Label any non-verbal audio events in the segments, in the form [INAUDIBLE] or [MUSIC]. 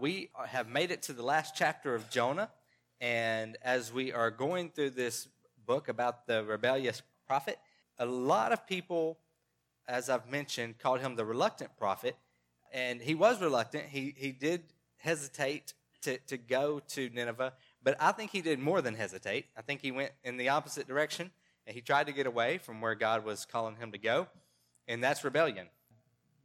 We have made it to the last chapter of Jonah, and as we are going through this book about the rebellious prophet, a lot of people, as I've mentioned, called him the reluctant prophet, and he was reluctant. He, he did hesitate to, to go to Nineveh, but I think he did more than hesitate. I think he went in the opposite direction, and he tried to get away from where God was calling him to go, and that's rebellion,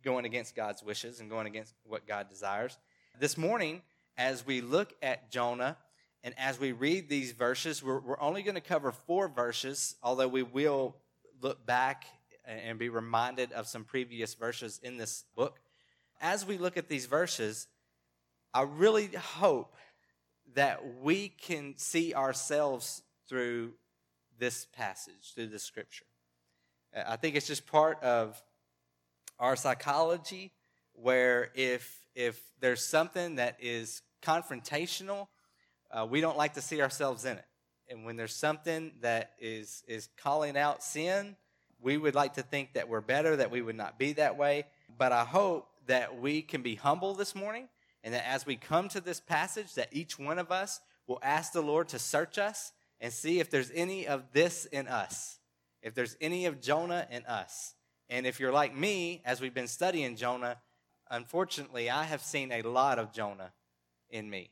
going against God's wishes and going against what God desires. This morning, as we look at Jonah and as we read these verses, we're, we're only going to cover four verses, although we will look back and be reminded of some previous verses in this book. As we look at these verses, I really hope that we can see ourselves through this passage, through the scripture. I think it's just part of our psychology where if if there's something that is confrontational, uh, we don't like to see ourselves in it. And when there's something that is is calling out sin, we would like to think that we're better, that we would not be that way. But I hope that we can be humble this morning, and that as we come to this passage, that each one of us will ask the Lord to search us and see if there's any of this in us, if there's any of Jonah in us. And if you're like me, as we've been studying Jonah, unfortunately, I have seen a lot of Jonah in me.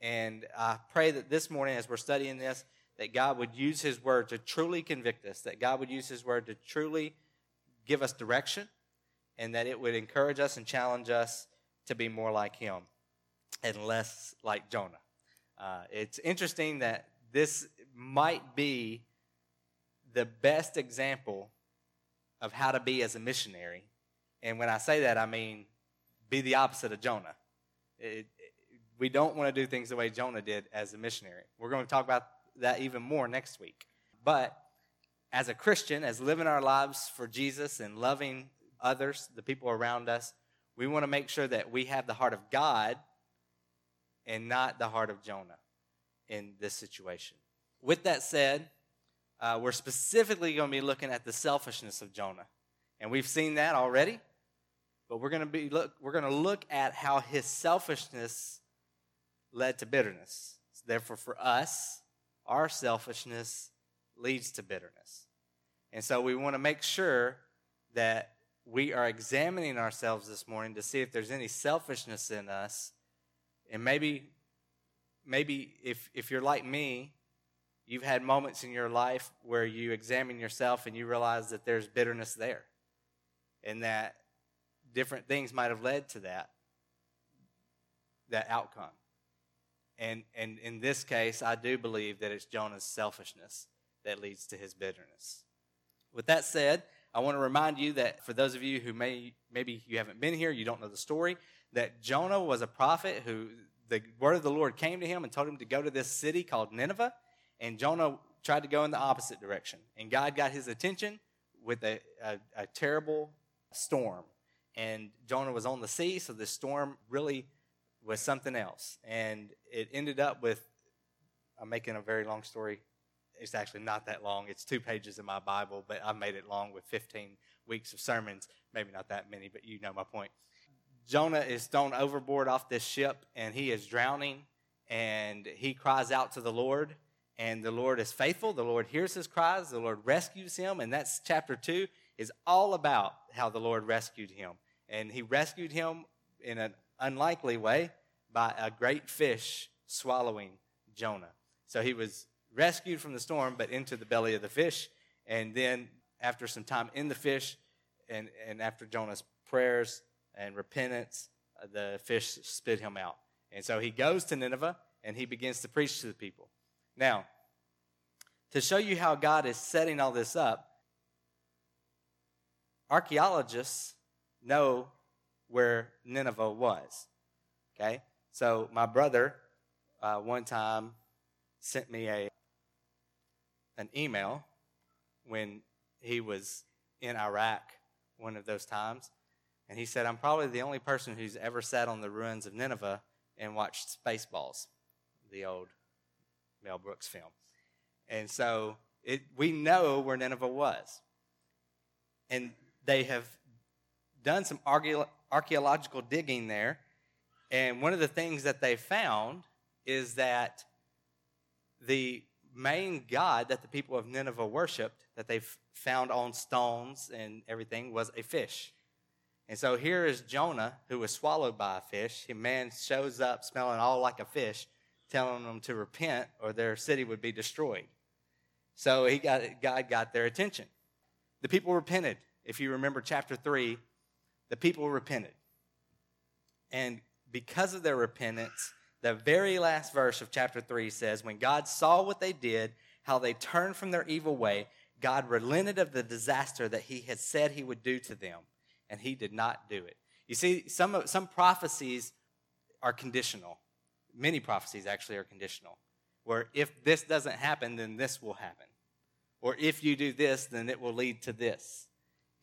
And I pray that this morning, as we're studying this, that God would use His Word to truly convict us, that God would use His Word to truly give us direction, and that it would encourage us and challenge us to be more like Him and less like Jonah. Uh, it's interesting that this might be the best example of how to be as a missionary. And when I say that, I mean be the opposite of Jonah. It, it, we don't want to do things the way Jonah did as a missionary. We're going to talk about that even more next week. But as a Christian, as living our lives for Jesus and loving others, the people around us, we want to make sure that we have the heart of God and not the heart of Jonah in this situation. With that said, uh, we're specifically going to be looking at the selfishness of Jonah. And we've seen that already. But we're going to be look we're going to look at how his selfishness led to bitterness. So therefore for us, our selfishness leads to bitterness. And so we want to make sure that we are examining ourselves this morning to see if there's any selfishness in us. And maybe maybe if if you're like me, you've had moments in your life where you examine yourself and you realize that there's bitterness there. And that different things might have led to that that outcome. And and in this case, I do believe that it's Jonah's selfishness that leads to his bitterness. With that said, I want to remind you that for those of you who may maybe you haven't been here, you don't know the story, that Jonah was a prophet who the word of the Lord came to him and told him to go to this city called Nineveh, and Jonah tried to go in the opposite direction. And God got his attention with a, a, a terrible storm and Jonah was on the sea, so the storm really was something else. And it ended up with, I'm making a very long story. It's actually not that long. It's two pages in my Bible, but I made it long with 15 weeks of sermons. Maybe not that many, but you know my point. Jonah is thrown overboard off this ship, and he is drowning, and he cries out to the Lord, and the Lord is faithful. The Lord hears his cries. The Lord rescues him, and that's chapter two is all about how the Lord rescued him and he rescued him in an unlikely way by a great fish swallowing Jonah. So he was rescued from the storm, but into the belly of the fish. And then, after some time in the fish, and, and after Jonah's prayers and repentance, the fish spit him out. And so he goes to Nineveh and he begins to preach to the people. Now, to show you how God is setting all this up, archaeologists know where Nineveh was. Okay? So my brother uh, one time sent me a an email when he was in Iraq one of those times. And he said, I'm probably the only person who's ever sat on the ruins of Nineveh and watched Spaceballs, the old Mel Brooks film. And so it, we know where Nineveh was. And they have done some archaeological digging there, And one of the things that they found is that the main god that the people of Nineveh worshiped, that they found on stones and everything, was a fish. And so here is Jonah, who was swallowed by a fish. A man shows up smelling all like a fish, telling them to repent or their city would be destroyed. So he got, God got their attention. The people repented. If you remember chapter 3, the people repented. And because of their repentance, the very last verse of chapter 3 says, When God saw what they did, how they turned from their evil way, God relented of the disaster that he had said he would do to them, and he did not do it. You see, some, some prophecies are conditional. Many prophecies actually are conditional, where if this doesn't happen, then this will happen. Or if you do this, then it will lead to this.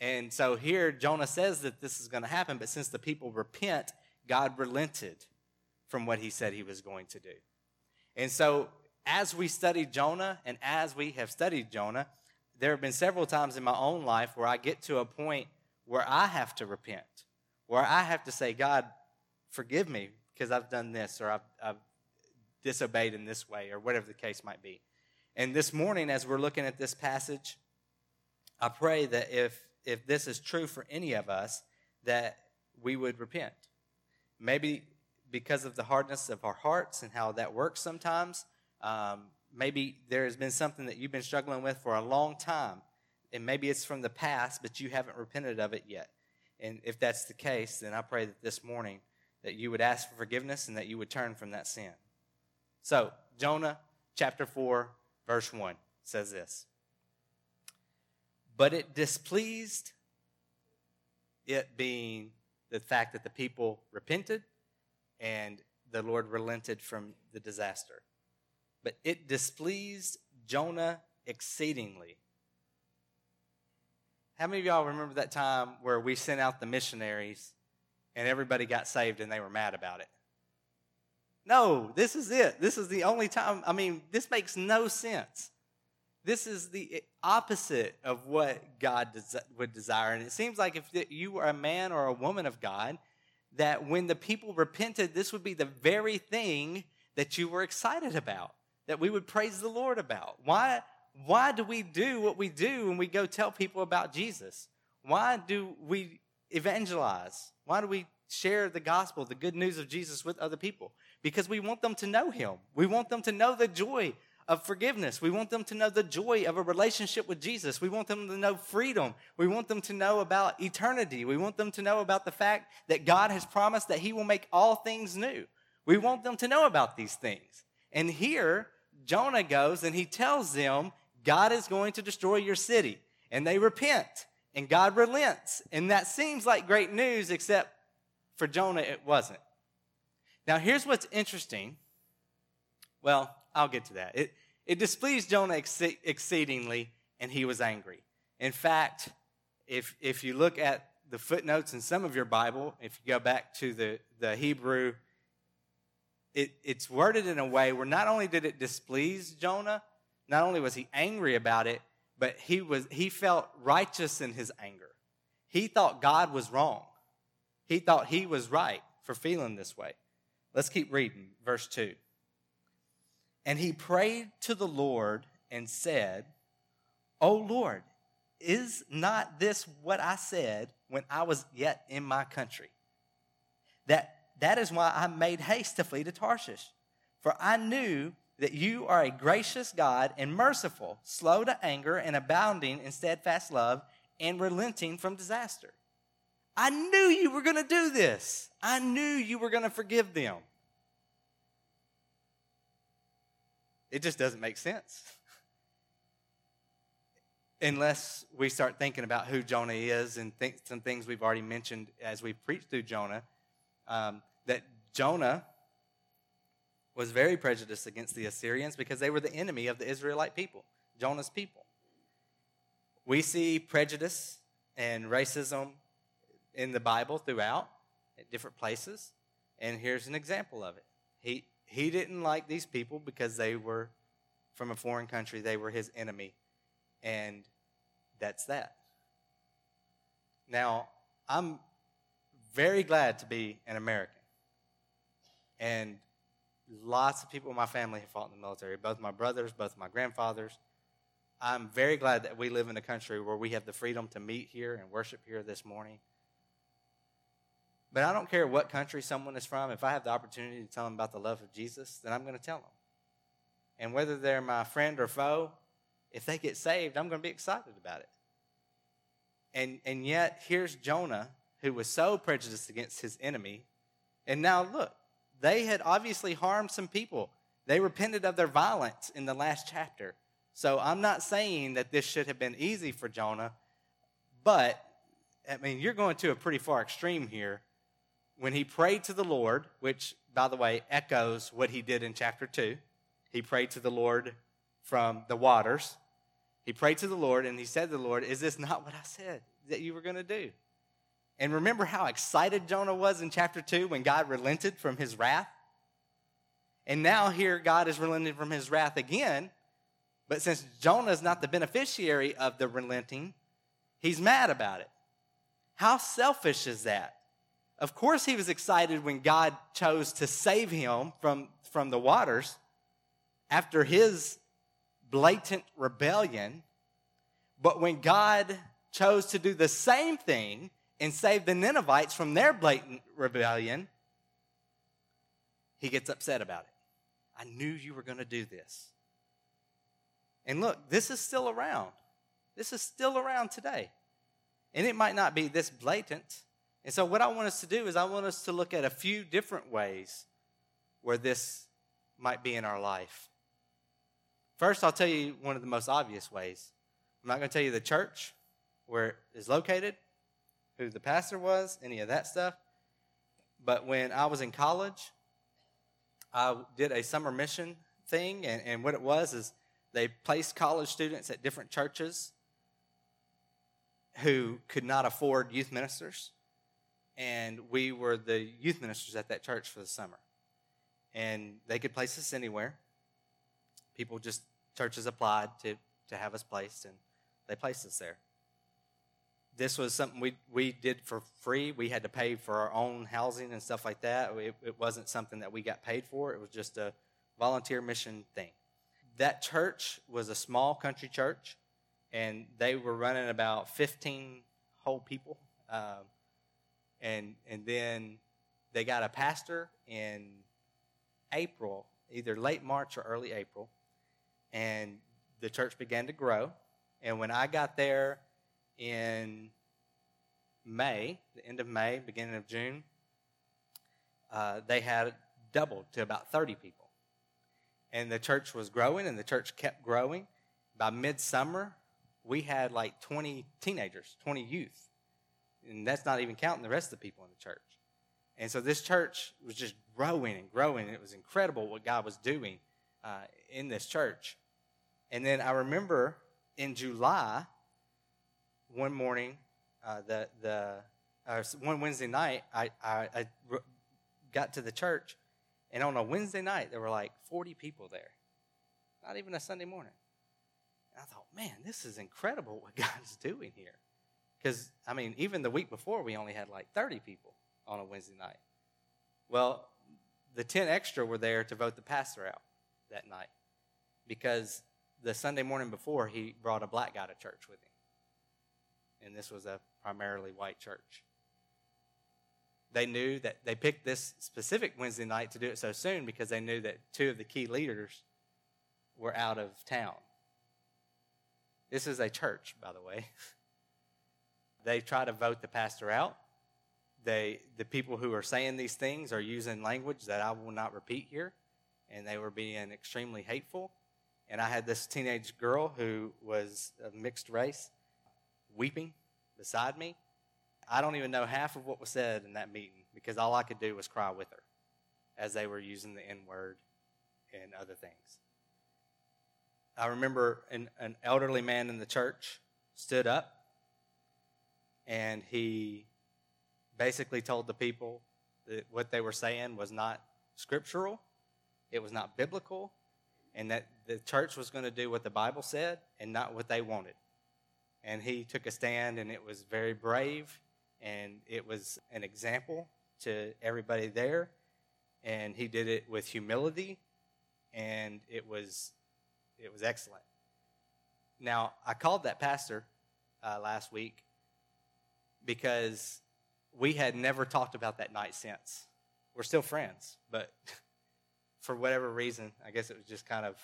And so here, Jonah says that this is going to happen, but since the people repent, God relented from what he said he was going to do. And so, as we study Jonah and as we have studied Jonah, there have been several times in my own life where I get to a point where I have to repent, where I have to say, God, forgive me because I've done this or I've, I've disobeyed in this way or whatever the case might be. And this morning, as we're looking at this passage, I pray that if, if this is true for any of us, that we would repent. Maybe because of the hardness of our hearts and how that works sometimes. Um, maybe there has been something that you've been struggling with for a long time, and maybe it's from the past, but you haven't repented of it yet. And if that's the case, then I pray that this morning that you would ask for forgiveness and that you would turn from that sin. So, Jonah chapter 4, verse 1 says this But it displeased it being the fact that the people repented and the Lord relented from the disaster. But it displeased Jonah exceedingly. How many of y'all remember that time where we sent out the missionaries and everybody got saved and they were mad about it? No, this is it. This is the only time. I mean, this makes no sense. This is the opposite of what God would desire. And it seems like if you were a man or a woman of God, that when the people repented, this would be the very thing that you were excited about, that we would praise the Lord about. Why, why do we do what we do when we go tell people about Jesus? Why do we evangelize? Why do we share the gospel, the good news of Jesus with other people? Because we want them to know Him. We want them to know the joy of forgiveness. We want them to know the joy of a relationship with Jesus. We want them to know freedom. We want them to know about eternity. We want them to know about the fact that God has promised that He will make all things new. We want them to know about these things. And here, Jonah goes and he tells them, God is going to destroy your city. And they repent, and God relents. And that seems like great news, except for Jonah, it wasn't. Now, here's what's interesting. Well, I'll get to that. It, it displeased Jonah ex- exceedingly, and he was angry. In fact, if, if you look at the footnotes in some of your Bible, if you go back to the, the Hebrew, it, it's worded in a way where not only did it displease Jonah, not only was he angry about it, but he, was, he felt righteous in his anger. He thought God was wrong. He thought he was right for feeling this way. Let's keep reading, verse 2. And he prayed to the Lord and said, O Lord, is not this what I said when I was yet in my country? That, that is why I made haste to flee to Tarshish. For I knew that you are a gracious God and merciful, slow to anger and abounding in steadfast love and relenting from disaster. I knew you were going to do this. I knew you were going to forgive them. It just doesn't make sense. Unless we start thinking about who Jonah is and think some things we've already mentioned as we preached through Jonah, um, that Jonah was very prejudiced against the Assyrians because they were the enemy of the Israelite people, Jonah's people. We see prejudice and racism in the Bible throughout at different places, and here's an example of it. He, he didn't like these people because they were from a foreign country, they were his enemy. And that's that. Now, I'm very glad to be an American. And lots of people in my family have fought in the military, both my brothers, both my grandfathers. I'm very glad that we live in a country where we have the freedom to meet here and worship here this morning. But I don't care what country someone is from. If I have the opportunity to tell them about the love of Jesus, then I'm going to tell them. And whether they're my friend or foe, if they get saved, I'm going to be excited about it. And, and yet, here's Jonah, who was so prejudiced against his enemy. And now, look, they had obviously harmed some people. They repented of their violence in the last chapter. So I'm not saying that this should have been easy for Jonah, but I mean, you're going to a pretty far extreme here. When he prayed to the Lord, which, by the way, echoes what he did in chapter 2, he prayed to the Lord from the waters. He prayed to the Lord and he said to the Lord, Is this not what I said that you were going to do? And remember how excited Jonah was in chapter 2 when God relented from his wrath? And now here God is relenting from his wrath again. But since Jonah is not the beneficiary of the relenting, he's mad about it. How selfish is that? Of course, he was excited when God chose to save him from, from the waters after his blatant rebellion. But when God chose to do the same thing and save the Ninevites from their blatant rebellion, he gets upset about it. I knew you were going to do this. And look, this is still around. This is still around today. And it might not be this blatant. And so, what I want us to do is, I want us to look at a few different ways where this might be in our life. First, I'll tell you one of the most obvious ways. I'm not going to tell you the church, where it is located, who the pastor was, any of that stuff. But when I was in college, I did a summer mission thing, and, and what it was is they placed college students at different churches who could not afford youth ministers, and we were the youth ministers at that church for the summer. And they could place us anywhere. People just, churches applied to, to have us placed, and they placed us there this was something we, we did for free. We had to pay for our own housing and stuff like that. It, it, wasn't something that we got paid for, it was just a volunteer mission thing. That church was a small country church, and they were running about 15 whole people. Um, and, and then they got a pastor in April, either late March or early April, and the church began to grow. And when I got there, in May, the end of May, beginning of June, uh, they had doubled to about 30 people. And the church was growing, and the church kept growing. By midsummer, we had like 20 teenagers, 20 youth. And that's not even counting the rest of the people in the church. And so this church was just growing and growing. It was incredible what God was doing uh, in this church. And then I remember in July, one morning, uh, the the uh, one Wednesday night, I, I, I got to the church, and on a Wednesday night there were like forty people there, not even a Sunday morning. And I thought, man, this is incredible what [LAUGHS] God's doing here, because I mean, even the week before we only had like thirty people on a Wednesday night. Well, the ten extra were there to vote the pastor out that night, because the Sunday morning before he brought a black guy to church with him and this was a primarily white church. They knew that they picked this specific Wednesday night to do it so soon because they knew that two of the key leaders were out of town. This is a church, by the way. [LAUGHS] they try to vote the pastor out. They, the people who are saying these things are using language that I will not repeat here, and they were being extremely hateful. And I had this teenage girl who was of mixed race weeping beside me. I don't even know half of what was said in that meeting because all I could do was cry with her as they were using the N word and other things. I remember an, an elderly man in the church stood up and he basically told the people that what they were saying was not scriptural, it was not biblical, and that the church was going to do what the Bible said and not what they wanted and he took a stand, and it was very brave, and it was an example to everybody there. and he did it with humility, and it was it was excellent. Now, I called that pastor uh, last week because we had never talked about that night since. We're still friends, but [LAUGHS] for whatever reason, I guess it was just kind of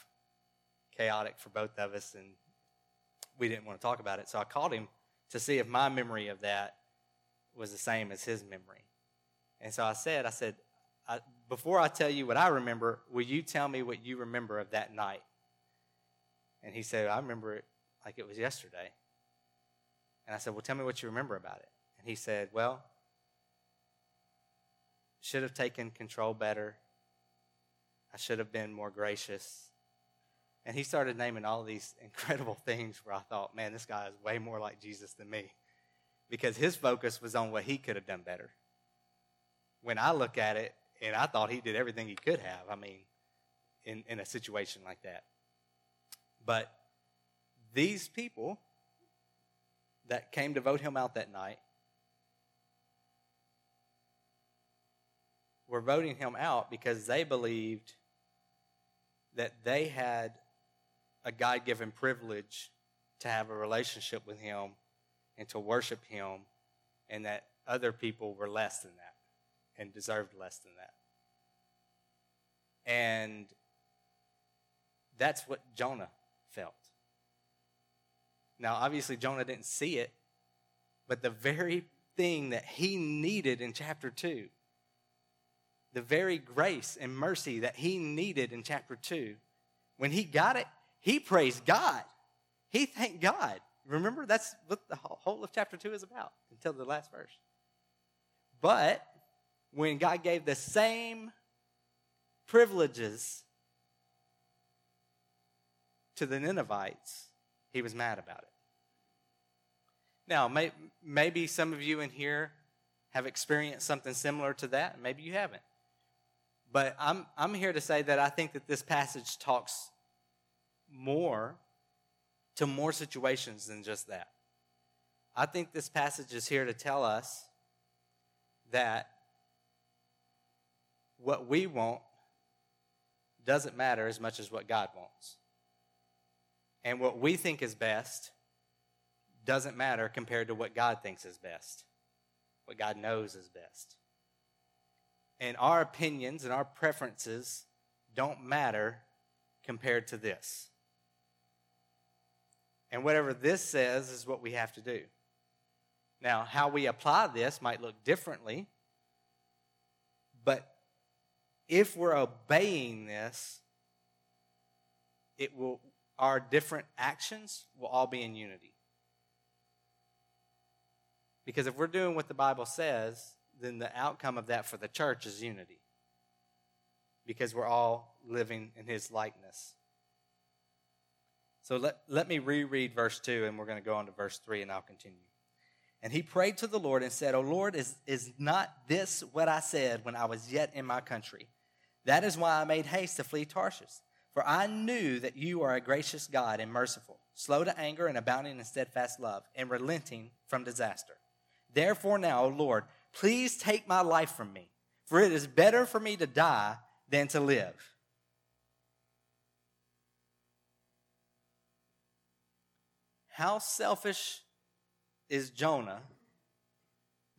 chaotic for both of us, and we didn't want to talk about it. So I called him to see if my memory of that was the same as his memory. And so I said, I said, I, before I tell you what I remember, will you tell me what you remember of that night? And he said, I remember it like it was yesterday. And I said, Well, tell me what you remember about it. And he said, Well, should have taken control better. I should have been more gracious. And he started naming all these [LAUGHS] incredible things where I thought, man, this guy is way more like Jesus than me. Because his focus was on what he could have done better. When I look at it, and I thought he did everything he could have, I mean, in, in a situation like that. But these people that came to vote him out that night were voting him out because they believed that they had a God given privilege to have a relationship with him and to worship him, and that other people were less than that and deserved less than that. And that's what Jonah felt. Now, obviously, Jonah didn't see it, but the very thing that he needed in chapter 2 the very grace and mercy that he needed in chapter 2. When he got it, he praised God. He thanked God. Remember, that's what the whole of chapter 2 is about until the last verse. But when God gave the same privileges to the Ninevites, he was mad about it. Now, may, maybe some of you in here have experienced something similar to that, maybe you haven't. But I'm, I'm here to say that I think that this passage talks more to more situations than just that. I think this passage is here to tell us that what we want doesn't matter as much as what God wants. And what we think is best doesn't matter compared to what God thinks is best, what God knows is best and our opinions and our preferences don't matter compared to this. And whatever this says is what we have to do. Now, how we apply this might look differently, but if we're obeying this, it will our different actions will all be in unity. Because if we're doing what the Bible says, then the outcome of that for the church is unity. Because we're all living in his likeness. So let, let me reread verse 2, and we're going to go on to verse 3, and I'll continue. And he prayed to the Lord and said, O Lord, is, is not this what I said when I was yet in my country? That is why I made haste to flee Tarshish. For I knew that you are a gracious God and merciful, slow to anger and abounding in steadfast love, and relenting from disaster. Therefore now, O Lord, Please take my life from me, for it is better for me to die than to live. How selfish is Jonah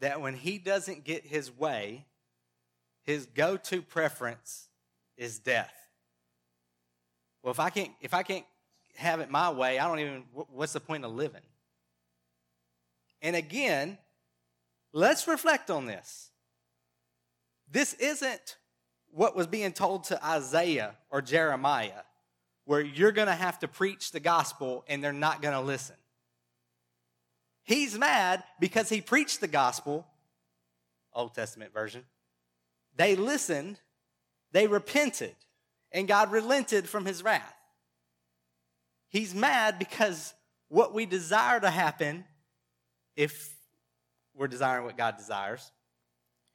that when he doesn't get his way, his go to preference is death? Well, if I can't, if I can't have it my way, I don't even, what's the point of living? And again, Let's reflect on this. This isn't what was being told to Isaiah or Jeremiah, where you're going to have to preach the gospel and they're not going to listen. He's mad because he preached the gospel, Old Testament version. They listened, they repented, and God relented from his wrath. He's mad because what we desire to happen, if we're desiring what God desires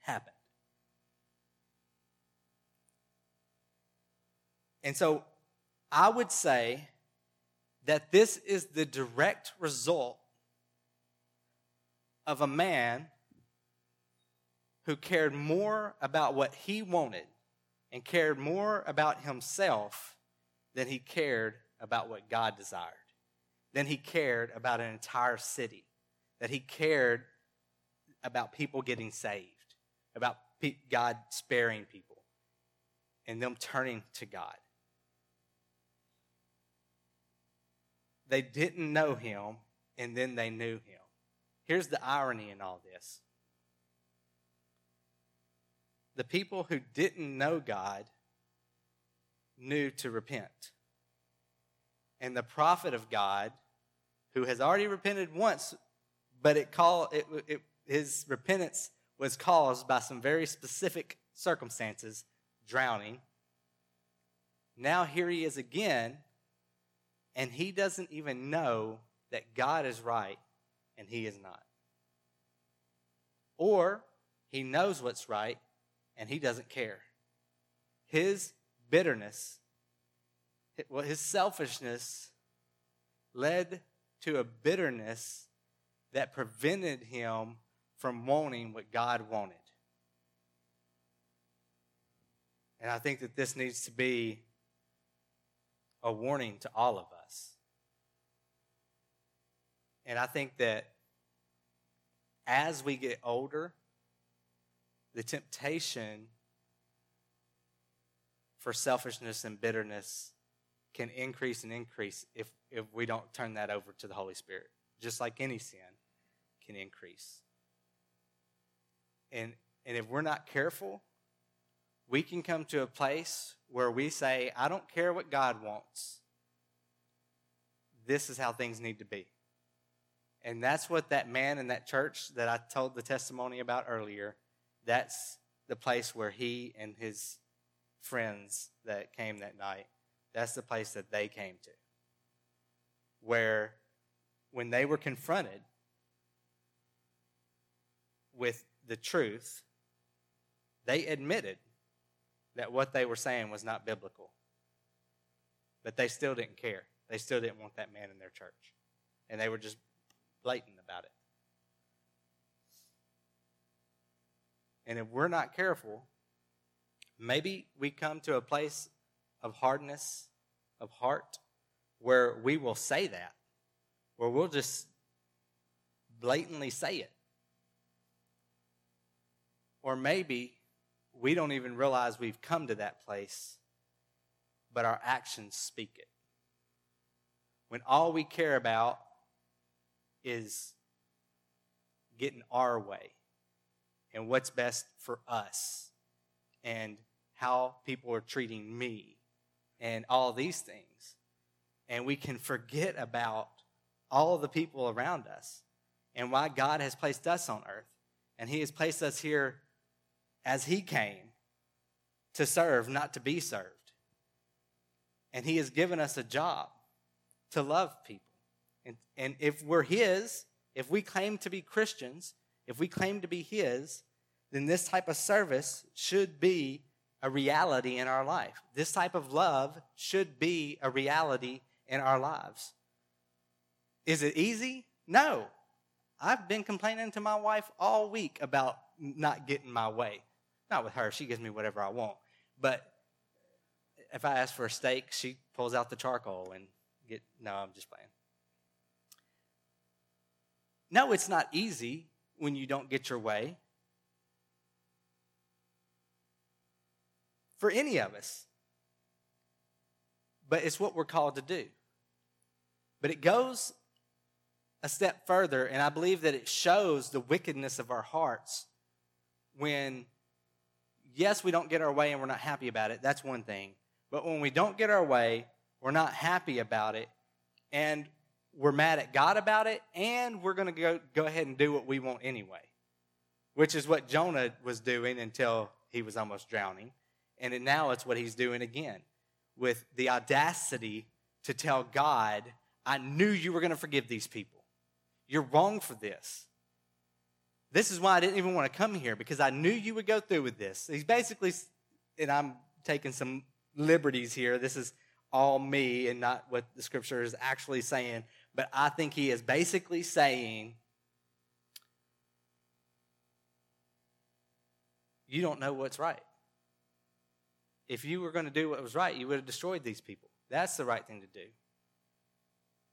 happened. And so I would say that this is the direct result of a man who cared more about what he wanted and cared more about himself than he cared about what God desired, than he cared about an entire city, that he cared about people getting saved, about God sparing people, and them turning to God. They didn't know him, and then they knew him. Here's the irony in all this the people who didn't know God knew to repent. And the prophet of God, who has already repented once, but it call, it, it, his repentance was caused by some very specific circumstances, drowning. Now here he is again, and he doesn't even know that God is right and he is not. Or he knows what's right and he doesn't care. His bitterness, well, his selfishness led to a bitterness that prevented him from wanting what God wanted. And I think that this needs to be a warning to all of us. And I think that as we get older, the temptation for selfishness and bitterness can increase and increase if, if we don't turn that over to the Holy Spirit. Just like any sin can increase. And, and if we're not careful, we can come to a place where we say, I don't care what God wants. This is how things need to be. And that's what that man in that church that I told the testimony about earlier, that's the place where he and his friends that came that night, that's the place that they came to. Where when they were confronted with the truth, they admitted that what they were saying was not biblical. But they still didn't care. They still didn't want that man in their church. And they were just blatant about it. And if we're not careful, maybe we come to a place of hardness of heart where we will say that, where we'll just blatantly say it. Or maybe we don't even realize we've come to that place, but our actions speak it. When all we care about is getting our way and what's best for us and how people are treating me and all these things. And we can forget about all the people around us and why God has placed us on earth. And He has placed us here as He came to serve, not to be served. And He has given us a job to love people. And, and if we're His, if we claim to be Christians, if we claim to be His, then this type of service should be a reality in our life. This type of love should be a reality in our lives. Is it easy? No. I've been complaining to my wife all week about not getting my way. Not with her, she gives me whatever I want. But if I ask for a steak, she pulls out the charcoal and get no, I'm just playing. No, it's not easy when you don't get your way. For any of us. But it's what we're called to do. But it goes a step further, and I believe that it shows the wickedness of our hearts when, yes, we don't get our way and we're not happy about it. That's one thing. But when we don't get our way, we're not happy about it, and we're mad at God about it, and we're going to go, go ahead and do what we want anyway, which is what Jonah was doing until he was almost drowning. And now it's what he's doing again with the audacity to tell God, I knew you were going to forgive these people. You're wrong for this. This is why I didn't even want to come here because I knew you would go through with this. He's basically, and I'm taking some liberties here. This is all me and not what the scripture is actually saying. But I think he is basically saying, You don't know what's right. if you were going to do what was right, you would have destroyed these people. That's the right thing to do.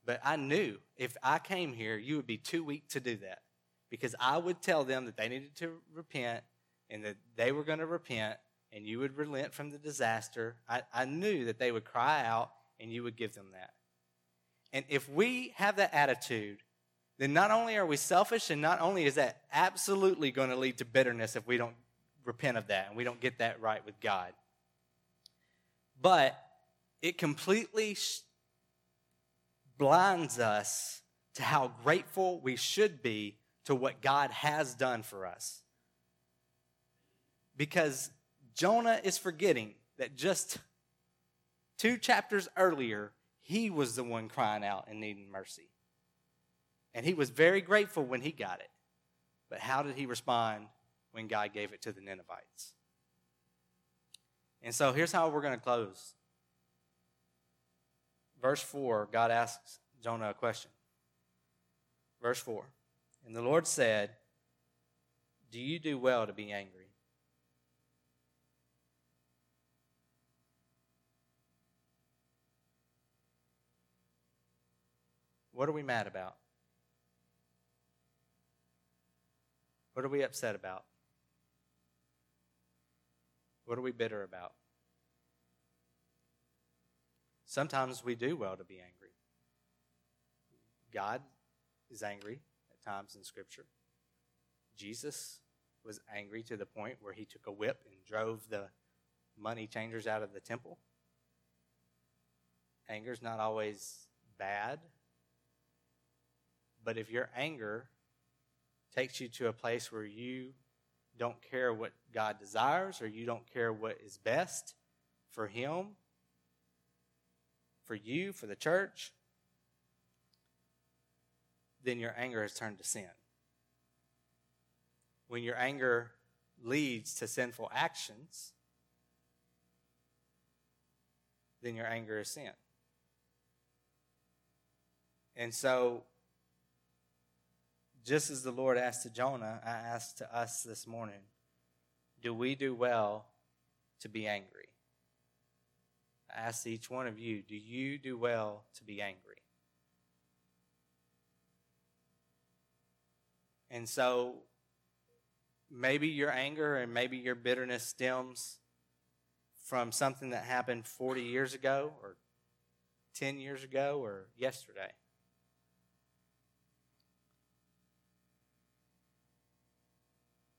But I knew if I came here, you would be too weak to do that because I would tell them that they needed to repent and that they were going to repent and you would relent from the disaster. I, I knew that they would cry out and you would give them that. And if we have that attitude, then not only are we selfish, and not only is that absolutely going to lead to bitterness if we don't repent of that and we don't get that right with God, but it completely blinds us to how grateful we should be to what God has done for us. Because Jonah is forgetting that just two chapters earlier, he was the one crying out and needing mercy. And he was very grateful when he got it. But how did he respond when God gave it to the Ninevites? And so here's how we're going to close. Verse 4, God asks Jonah a question. Verse 4 And the Lord said, Do you do well to be angry? What are we mad about? What are we upset about? What are we bitter about? Sometimes we do well to be angry. God is angry times in Scripture. Jesus was angry to the point where he took a whip and drove the money changers out of the temple. Anger is not always bad, but if your anger takes you to a place where you don't care what God desires or you don't care what is best for Him, for you, for the church, then your anger has turned to sin. When your anger leads to sinful actions, then your anger is sin. And so just as the Lord asked to Jonah, I ask to us this morning do we do well to be angry? I ask each one of you do you do well to be angry? And so maybe your anger and maybe your bitterness stems from something that happened 40 years ago or 10 years ago or yesterday.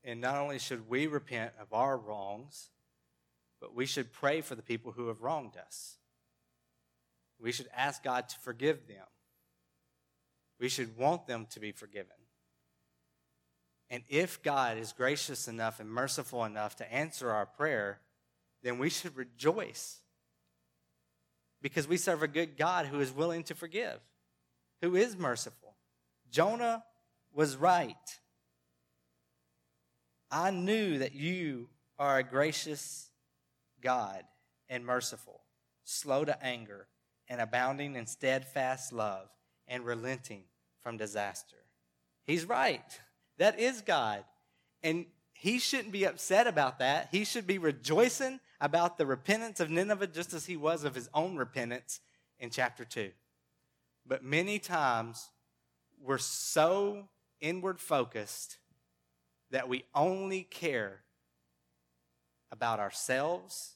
And not only should we repent of our wrongs, but we should pray for the people who have wronged us. We should ask God to forgive them. We should want them to be forgiven. And if God is gracious enough and merciful enough to answer our prayer, then we should rejoice because we serve a good God who is willing to forgive, who is merciful. Jonah was right. I knew that you are a gracious God and merciful, slow to anger, and abounding in steadfast love, and relenting from disaster. He's right. That is God. And he shouldn't be upset about that. He should be rejoicing about the repentance of Nineveh just as he was of his own repentance in chapter 2. But many times we're so inward focused that we only care about ourselves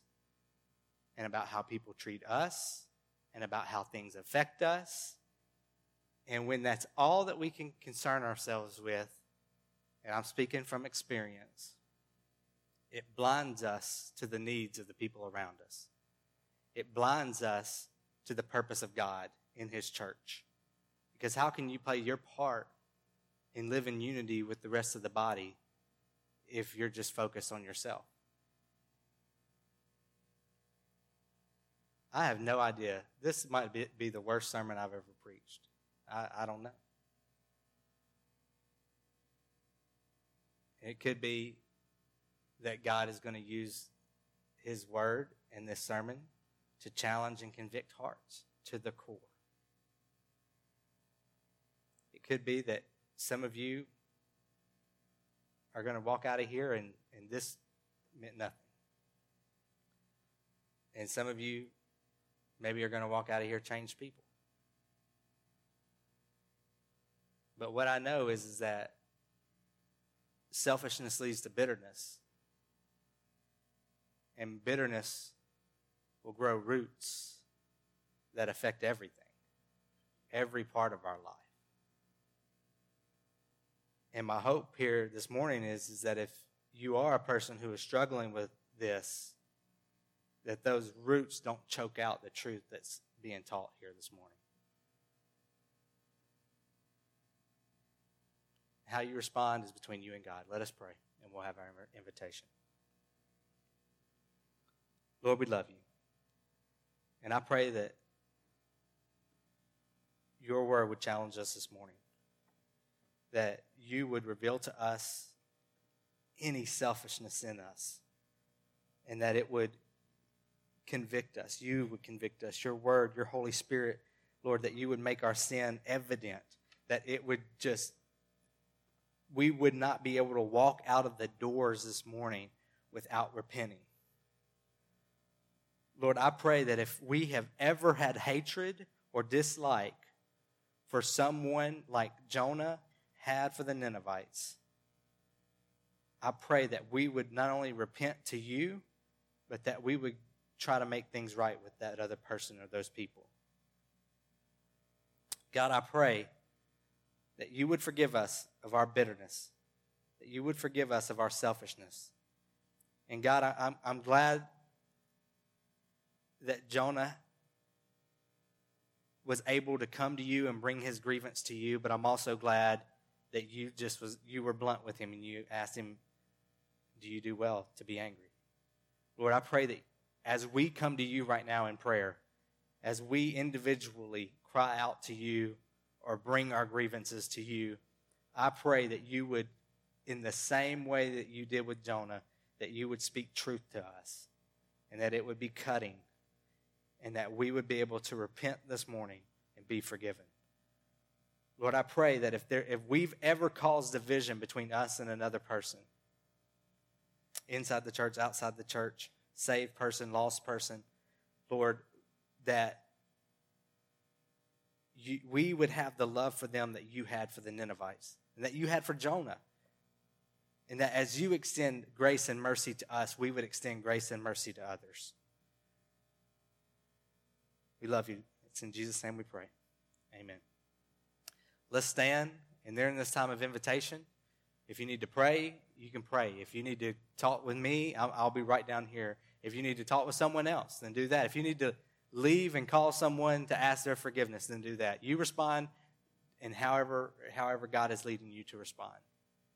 and about how people treat us and about how things affect us. And when that's all that we can concern ourselves with, and I'm speaking from experience, it blinds us to the needs of the people around us. It blinds us to the purpose of God in His church. Because how can you play your part and live in unity with the rest of the body if you're just focused on yourself. I have no idea. This might be, the worst sermon I've ever preached. I, I don't know. It could be that God is going to use His word in this sermon to challenge and convict hearts to the core. It could be that some of you are going to walk out of here and, and this meant nothing. And some of you maybe are going to walk out of here changed people. But what I know is, is that selfishness leads to bitterness. And bitterness will grow roots that affect everything, every part of our life. And my hope here this morning is, is that if you are a person who is struggling with this, that those roots don't choke out the truth that's being taught here this morning. How you respond is between you and God. Let us pray, and we'll have our invitation. Lord, we love you. And I pray that your word would challenge us this morning. That you would reveal to us any selfishness in us. And that it would convict us. You would convict us. Your word, your Holy Spirit, Lord, that you would make our sin evident. That it would just, we would not be able to walk out of the doors this morning without repenting. Lord, I pray that if we have ever had hatred or dislike for someone like Jonah had for the Ninevites, I pray that we would not only repent to you, but that we would try to make things right with that other person or those people. God, I pray that you would forgive us of our bitterness, that you would forgive us of our selfishness. And God, I, am I'm glad that Jonah was able to come to you and bring his grievance to you, but I'm also glad that you just was you were blunt with him and you asked him, "Do you do well to be angry?" Lord, I pray that as we come to you right now in prayer, as we individually cry out to you or bring our grievances to you, I pray that you would in the same way that you did with Jonah, that you would speak truth to us and that it would be cutting and that we would be able to repent this morning and be forgiven. Lord, I pray that if, there, if we've ever caused division between us and another person, inside the church, outside the church, saved person, lost person, Lord, that you, we would have the love for them that you had for the Ninevites and that you had for Jonah. And that as you extend grace and mercy to us, we would extend grace and mercy to others. We love you. It's in Jesus' name we pray. Amen. Let's stand, and during this time of invitation, if you need to pray, you can pray. If you need to talk with me, I'll, I'll be right down here. If you need to talk with someone else, then do that. If you need to leave and call someone to ask their forgiveness, then do that. You respond and however however God is leading you to respond.